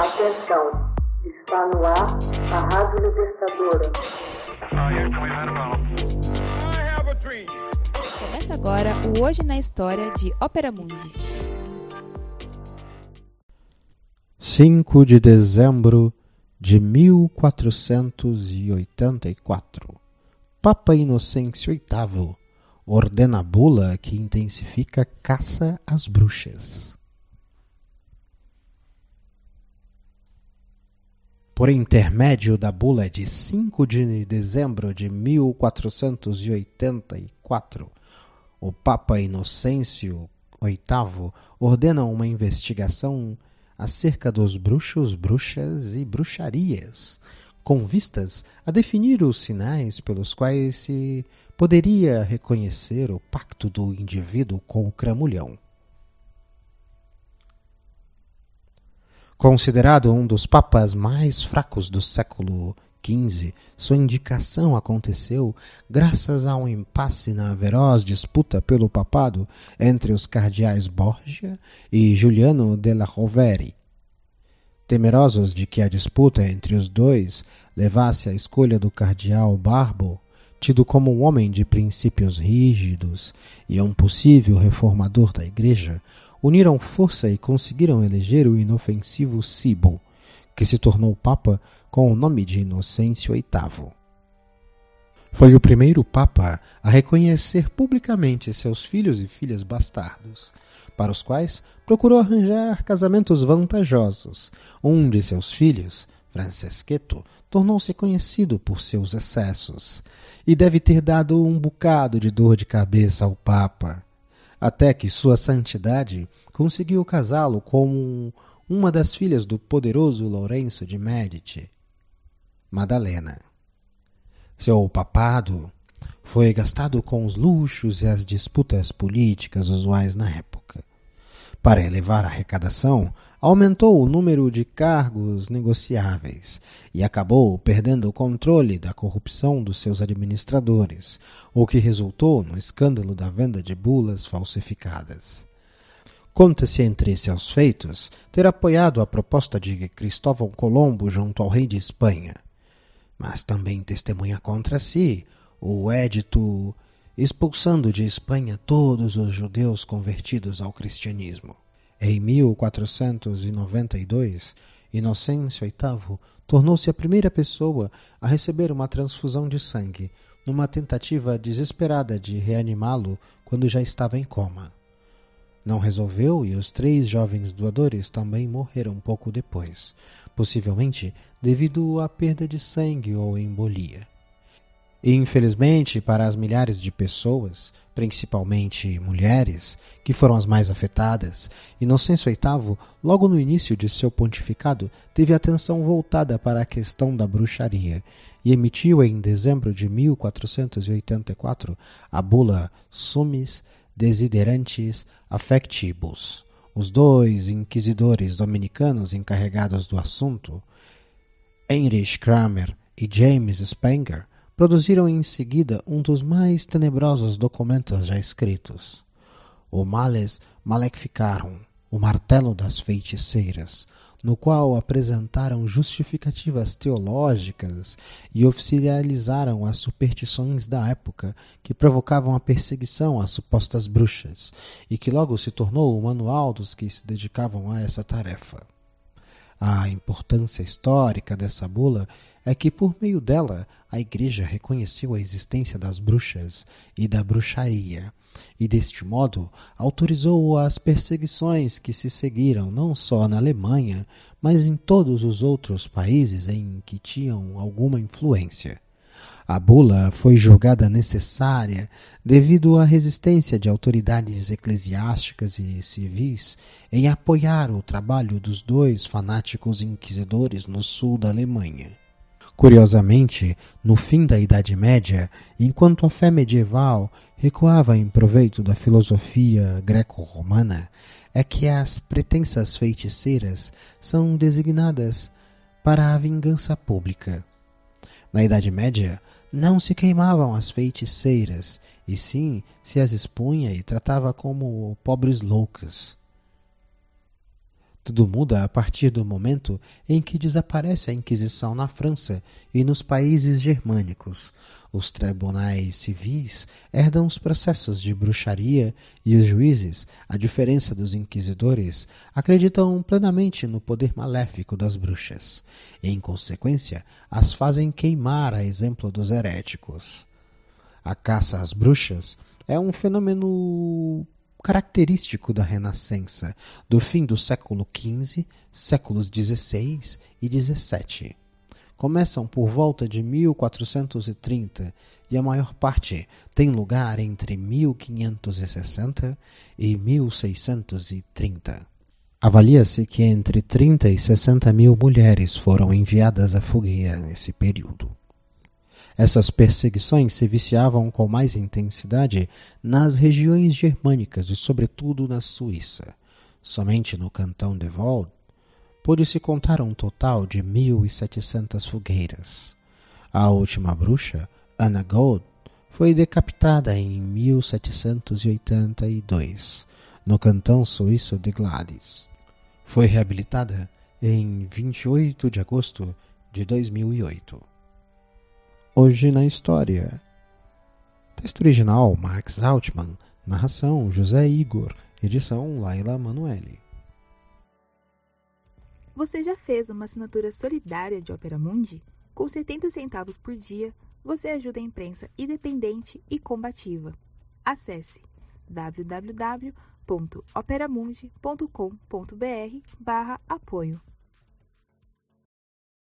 Atenção, está no ar a Rádio Libertadora. Começa agora o Hoje na História de Ópera Mundi. 5 de dezembro de 1484. Papa Inocêncio VIII ordena a bula que intensifica caça às bruxas. Por intermédio da bula de 5 de dezembro de 1484, o Papa Inocêncio VIII ordena uma investigação acerca dos bruxos, bruxas e bruxarias, com vistas a definir os sinais pelos quais se poderia reconhecer o pacto do indivíduo com o cramulhão. Considerado um dos papas mais fracos do século XV, sua indicação aconteceu graças a um impasse na veroz disputa pelo papado entre os cardeais Borgia e Giuliano della Rovere. Temerosos de que a disputa entre os dois levasse à escolha do cardeal Barbo, tido como um homem de princípios rígidos e um possível reformador da Igreja, uniram força e conseguiram eleger o inofensivo Cibo, que se tornou Papa com o nome de Inocêncio VIII. Foi o primeiro Papa a reconhecer publicamente seus filhos e filhas bastardos, para os quais procurou arranjar casamentos vantajosos. Um de seus filhos, Franceschetto, tornou-se conhecido por seus excessos e deve ter dado um bocado de dor de cabeça ao Papa até que Sua Santidade conseguiu casá-lo com uma das filhas do poderoso Lourenço de Médici, Madalena. Seu papado foi gastado com os luxos e as disputas políticas usuais na época. Para elevar a arrecadação, aumentou o número de cargos negociáveis e acabou perdendo o controle da corrupção dos seus administradores, o que resultou no escândalo da venda de bulas falsificadas. Conta-se entre seus feitos ter apoiado a proposta de Cristóvão Colombo junto ao rei de Espanha, mas também testemunha contra si o édito expulsando de Espanha todos os judeus convertidos ao cristianismo. Em 1492, Inocêncio VIII tornou-se a primeira pessoa a receber uma transfusão de sangue, numa tentativa desesperada de reanimá-lo quando já estava em coma. Não resolveu e os três jovens doadores também morreram pouco depois, possivelmente devido à perda de sangue ou embolia. Infelizmente, para as milhares de pessoas, principalmente mulheres, que foram as mais afetadas, Inocêncio VIII, logo no início de seu pontificado, teve atenção voltada para a questão da bruxaria e emitiu em dezembro de 1484 a bula Summis Desiderantes Affectibus. Os dois inquisidores dominicanos encarregados do assunto, Heinrich Kramer e James Spenger, produziram em seguida um dos mais tenebrosos documentos já escritos, o Males Maleficarum, o Martelo das Feiticeiras, no qual apresentaram justificativas teológicas e oficializaram as superstições da época que provocavam a perseguição às supostas bruxas, e que logo se tornou o manual dos que se dedicavam a essa tarefa. A importância histórica dessa bula é que, por meio dela, a Igreja reconheceu a existência das bruxas e da bruxaria, e deste modo autorizou as perseguições que se seguiram não só na Alemanha, mas em todos os outros países em que tinham alguma influência. A bula foi julgada necessária devido à resistência de autoridades eclesiásticas e civis em apoiar o trabalho dos dois fanáticos inquisidores no sul da Alemanha. Curiosamente, no fim da Idade Média, enquanto a fé medieval recuava em proveito da filosofia greco-romana, é que as pretensas feiticeiras são designadas para a vingança pública. Na Idade Média, não se queimavam as feiticeiras, e sim se as expunha e tratava como pobres loucas. Tudo muda a partir do momento em que desaparece a Inquisição na França e nos países germânicos. Os tribunais civis herdam os processos de bruxaria e os juízes, a diferença dos inquisidores, acreditam plenamente no poder maléfico das bruxas. E, em consequência, as fazem queimar a exemplo dos heréticos. A caça às bruxas é um fenômeno característico da Renascença, do fim do século XV, séculos XVI e XVII. Começam por volta de 1430 e a maior parte tem lugar entre 1560 e 1630. Avalia-se que entre 30 e 60 mil mulheres foram enviadas à fogueira nesse período. Essas perseguições se viciavam com mais intensidade nas regiões germânicas e, sobretudo, na Suíça. Somente no cantão de Vaud pôde-se contar um total de 1.700 fogueiras. A última bruxa, Anna Gold, foi decapitada em 1782, no cantão suíço de Gladys. Foi reabilitada em 28 de agosto de 2008. Hoje na História. Texto original Max Altman. Narração José Igor. Edição Laila Manuelle. Você já fez uma assinatura solidária de Opera Mundi? Com 70 centavos por dia, você ajuda a imprensa independente e combativa. Acesse www.operamundi.com.br/apoio.